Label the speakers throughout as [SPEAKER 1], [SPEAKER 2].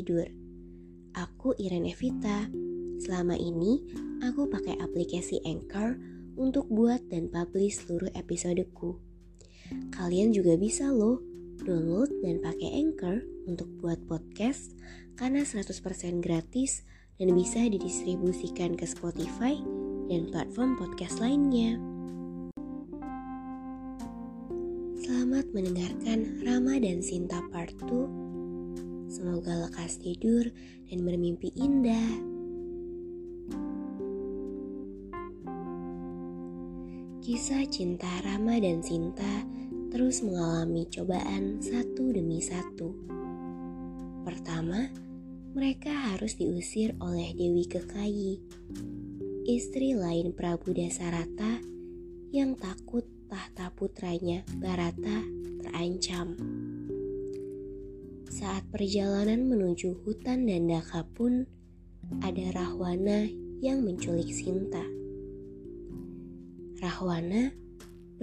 [SPEAKER 1] Tidur. Aku Irene Evita. Selama ini, aku pakai aplikasi Anchor untuk buat dan publish seluruh episodeku. Kalian juga bisa loh download dan pakai Anchor untuk buat podcast karena 100% gratis dan bisa didistribusikan ke Spotify dan platform podcast lainnya. Selamat mendengarkan Rama dan Sinta Part 2. Semoga lekas tidur dan bermimpi indah. Kisah cinta Rama dan Sinta terus mengalami cobaan satu demi satu. Pertama, mereka harus diusir oleh Dewi Kekayi, istri lain Prabu Dasarata yang takut tahta putranya Barata terancam. Saat perjalanan menuju hutan Dandaka pun ada Rahwana yang menculik Sinta. Rahwana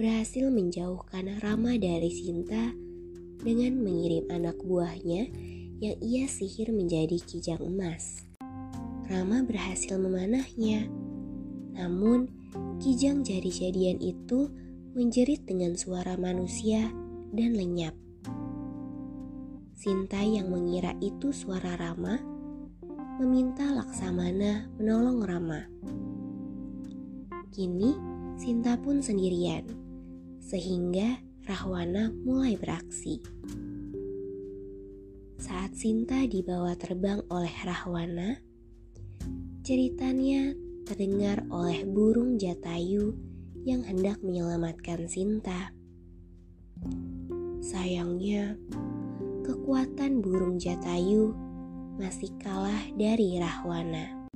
[SPEAKER 1] berhasil menjauhkan Rama dari Sinta dengan mengirim anak buahnya yang ia sihir menjadi kijang emas. Rama berhasil memanahnya. Namun, kijang jadi-jadian itu menjerit dengan suara manusia dan lenyap. Sinta yang mengira itu suara Rama meminta Laksamana menolong Rama. Kini Sinta pun sendirian, sehingga Rahwana mulai beraksi. Saat Sinta dibawa terbang oleh Rahwana, ceritanya terdengar oleh burung jatayu yang hendak menyelamatkan Sinta. Sayangnya, kekuatan burung jatayu masih kalah dari Rahwana.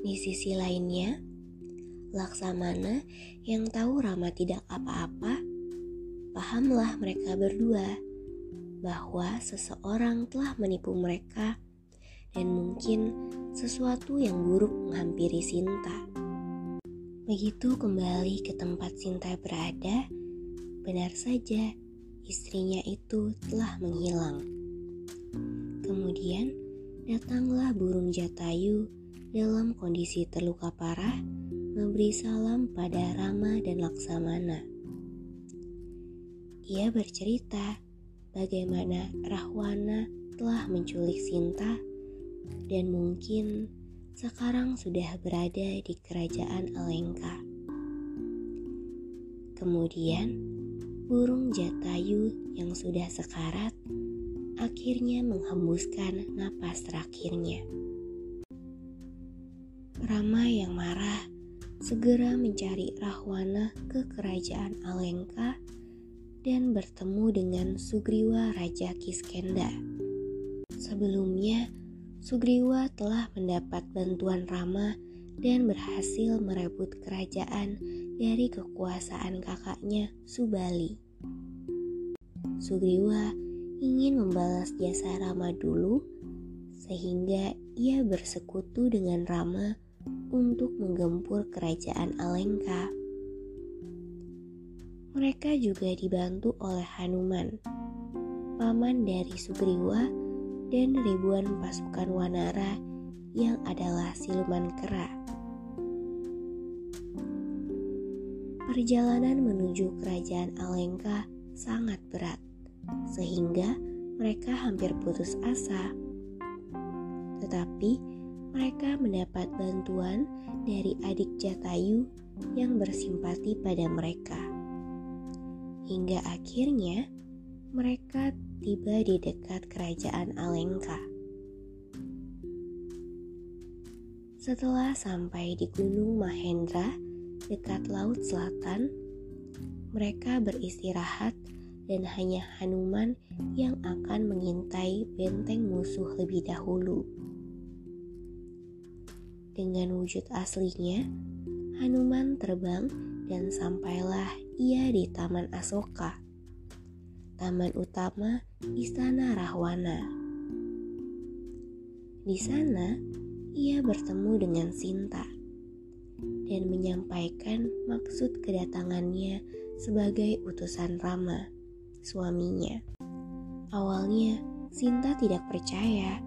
[SPEAKER 1] Di sisi lainnya, Laksamana yang tahu Rama tidak apa-apa, pahamlah mereka berdua bahwa seseorang telah menipu mereka dan mungkin sesuatu yang buruk menghampiri Sinta. Begitu kembali ke tempat Sinta berada, benar saja istrinya itu telah menghilang. Kemudian datanglah burung jatayu dalam kondisi terluka parah memberi salam pada Rama dan Laksamana. Ia bercerita bagaimana Rahwana telah menculik Sinta dan mungkin sekarang sudah berada di kerajaan Alengka. Kemudian, burung jatayu yang sudah sekarat akhirnya menghembuskan napas terakhirnya. Rama yang marah segera mencari Rahwana ke kerajaan Alengka dan bertemu dengan Sugriwa Raja Kiskenda. Sebelumnya, Sugriwa telah mendapat bantuan Rama dan berhasil merebut kerajaan dari kekuasaan kakaknya Subali. Sugriwa ingin membalas jasa Rama dulu sehingga ia bersekutu dengan Rama untuk menggempur kerajaan Alengka. Mereka juga dibantu oleh Hanuman, paman dari Sugriwa dan ribuan pasukan Wanara yang adalah siluman kera. Perjalanan menuju kerajaan Alengka sangat berat, sehingga mereka hampir putus asa. Tetapi mereka mendapat bantuan dari adik Jatayu yang bersimpati pada mereka. Hingga akhirnya mereka tiba di dekat kerajaan Alengka. Setelah sampai di Gunung Mahendra dekat Laut Selatan, mereka beristirahat dan hanya Hanuman yang akan mengintai benteng musuh lebih dahulu. Dengan wujud aslinya, Hanuman terbang dan sampailah ia di Taman Asoka, taman utama Istana Rahwana. Di sana, ia bertemu dengan Sinta dan menyampaikan maksud kedatangannya sebagai utusan Rama, suaminya. Awalnya, Sinta tidak percaya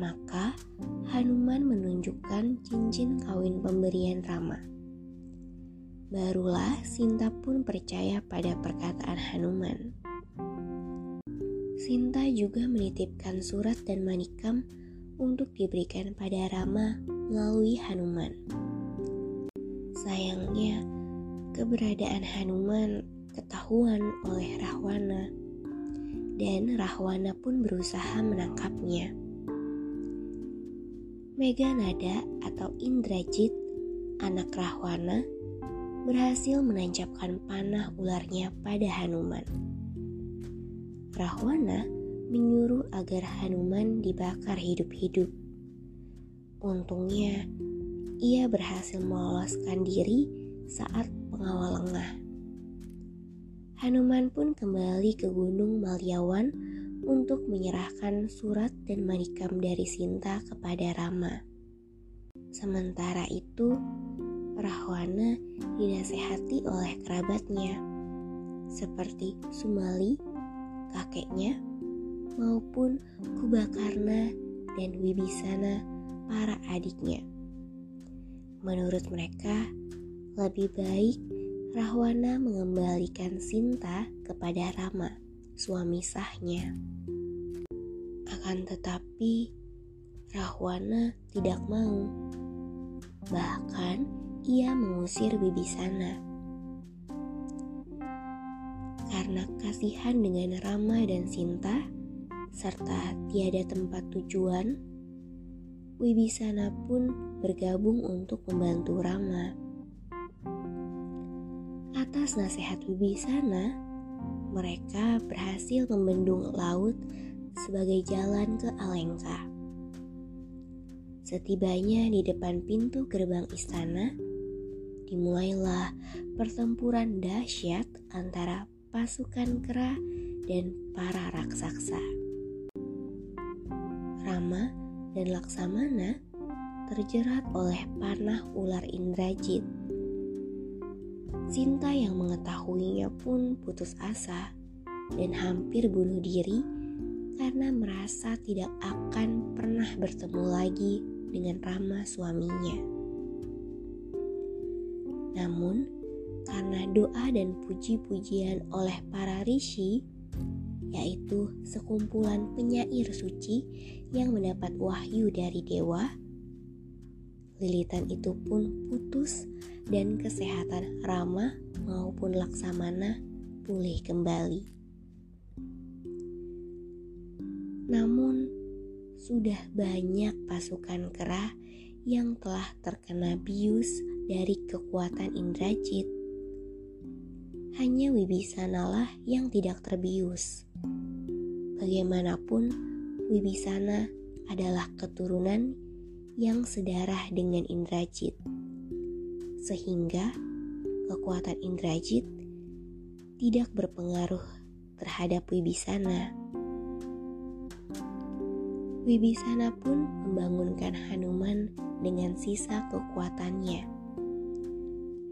[SPEAKER 1] maka Hanuman menunjukkan cincin kawin pemberian Rama. Barulah Sinta pun percaya pada perkataan Hanuman. Sinta juga menitipkan surat dan manikam untuk diberikan pada Rama melalui Hanuman. Sayangnya, keberadaan Hanuman ketahuan oleh Rahwana dan Rahwana pun berusaha menangkapnya. Meganada atau Indrajit, anak Rahwana, berhasil menancapkan panah ularnya pada Hanuman. Rahwana menyuruh agar Hanuman dibakar hidup-hidup. Untungnya, ia berhasil meloloskan diri saat pengawal lengah. Hanuman pun kembali ke Gunung Malyawan untuk menyerahkan surat dan manikam dari Sinta kepada Rama. Sementara itu, Rahwana dinasehati oleh kerabatnya, seperti Sumali, kakeknya, maupun Kubakarna dan Wibisana, para adiknya. Menurut mereka, lebih baik Rahwana mengembalikan Sinta kepada Rama suami sahnya. Akan tetapi, Rahwana tidak mau. Bahkan, ia mengusir Bibisana. Karena kasihan dengan Rama dan Sinta, serta tiada tempat tujuan, Wibisana pun bergabung untuk membantu Rama. Atas nasihat Wibisana, mereka berhasil membendung laut sebagai jalan ke Alengka. Setibanya di depan pintu gerbang istana, dimulailah pertempuran dahsyat antara pasukan kera dan para raksasa. Rama dan Laksamana terjerat oleh panah ular Indrajit Sinta yang mengetahuinya pun putus asa dan hampir bunuh diri karena merasa tidak akan pernah bertemu lagi dengan Rama suaminya. Namun, karena doa dan puji-pujian oleh para rishi, yaitu sekumpulan penyair suci yang mendapat wahyu dari dewa, lilitan itu pun putus dan kesehatan Rama maupun Laksamana pulih kembali. Namun, sudah banyak pasukan kera yang telah terkena bius dari kekuatan Indrajit. Hanya Wibisanalah yang tidak terbius. Bagaimanapun, Wibisana adalah keturunan yang sedarah dengan Indrajit. Sehingga kekuatan Indrajit tidak berpengaruh terhadap Wibisana. Wibisana pun membangunkan Hanuman dengan sisa kekuatannya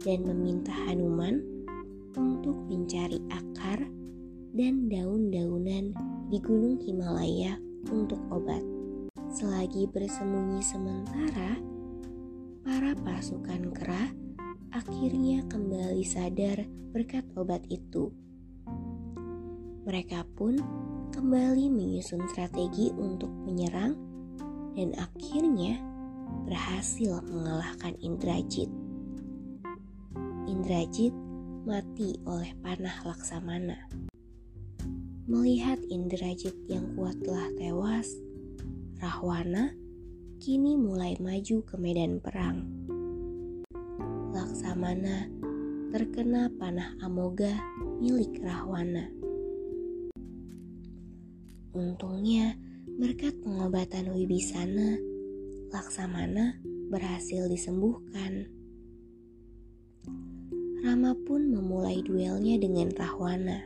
[SPEAKER 1] dan meminta Hanuman untuk mencari akar dan daun-daunan di Gunung Himalaya untuk obat. Selagi bersembunyi sementara, para pasukan kera akhirnya kembali sadar berkat obat itu. Mereka pun kembali menyusun strategi untuk menyerang dan akhirnya berhasil mengalahkan Indrajit. Indrajit mati oleh panah Laksamana. Melihat Indrajit yang kuat telah tewas, Rahwana kini mulai maju ke medan perang. Laksamana terkena panah amoga milik Rahwana. Untungnya, berkat pengobatan Wibisana, Laksamana berhasil disembuhkan. Rama pun memulai duelnya dengan Rahwana.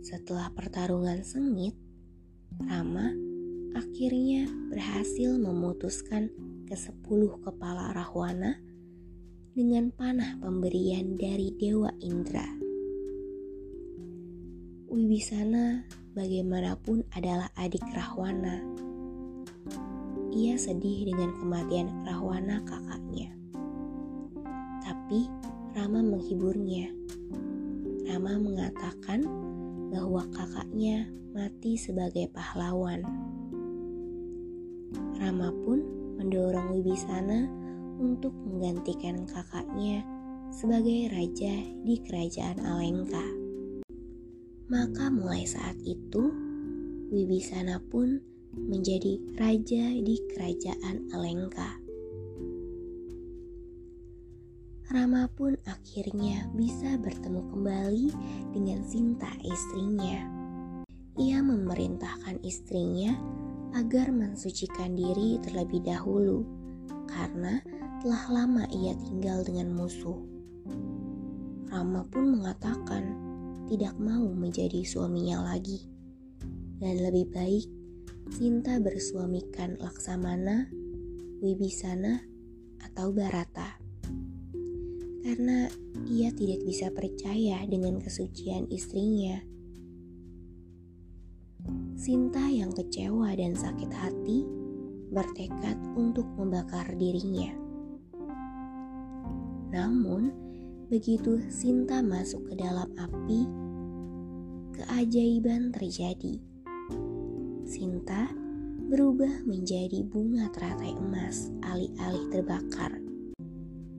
[SPEAKER 1] Setelah pertarungan sengit, Rama akhirnya berhasil memutuskan ke sepuluh kepala Rahwana dengan panah pemberian dari Dewa Indra. Wibisana bagaimanapun adalah adik Rahwana. Ia sedih dengan kematian Rahwana kakaknya. Tapi Rama menghiburnya. Rama mengatakan bahwa kakaknya mati sebagai pahlawan. Rama pun mendorong Wibisana untuk menggantikan kakaknya sebagai raja di kerajaan Alengka. Maka mulai saat itu, Wibisana pun menjadi raja di kerajaan Alengka. Rama pun akhirnya bisa bertemu kembali dengan Sinta istrinya. Ia memerintahkan istrinya agar mensucikan diri terlebih dahulu karena telah lama ia tinggal dengan musuh. Rama pun mengatakan tidak mau menjadi suaminya lagi. Dan lebih baik Sinta bersuamikan Laksamana, Wibisana, atau Barata. Karena ia tidak bisa percaya dengan kesucian istrinya. Sinta yang kecewa dan sakit hati bertekad untuk membakar dirinya. Namun, begitu Sinta masuk ke dalam api, keajaiban terjadi. Sinta berubah menjadi bunga teratai emas alih-alih terbakar.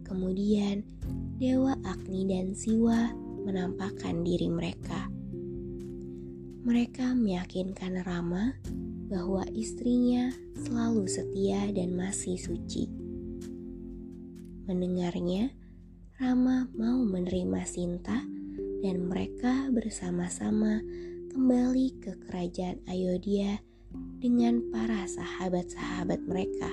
[SPEAKER 1] Kemudian Dewa Agni dan Siwa menampakkan diri mereka. Mereka meyakinkan Rama bahwa istrinya selalu setia dan masih suci. Mendengarnya, Rama mau menerima Sinta dan mereka bersama-sama kembali ke kerajaan Ayodhya dengan para sahabat-sahabat mereka.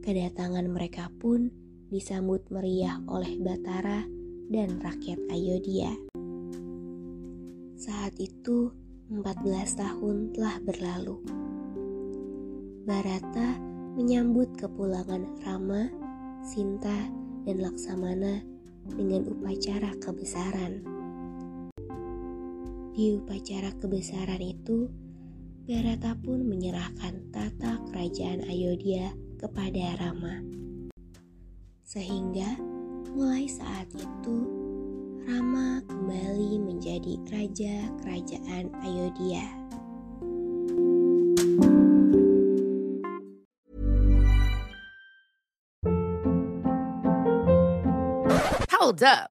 [SPEAKER 1] Kedatangan mereka pun disambut meriah oleh Batara dan rakyat Ayodhya. Saat itu 14 tahun telah berlalu. Barata menyambut kepulangan Rama, Sinta, dan Laksamana dengan upacara kebesaran. Di upacara kebesaran itu, Barata pun menyerahkan tata kerajaan Ayodhya kepada Rama. Sehingga mulai saat itu Rama kembali menjadi raja kerajaan Ayodhya.
[SPEAKER 2] Hold up.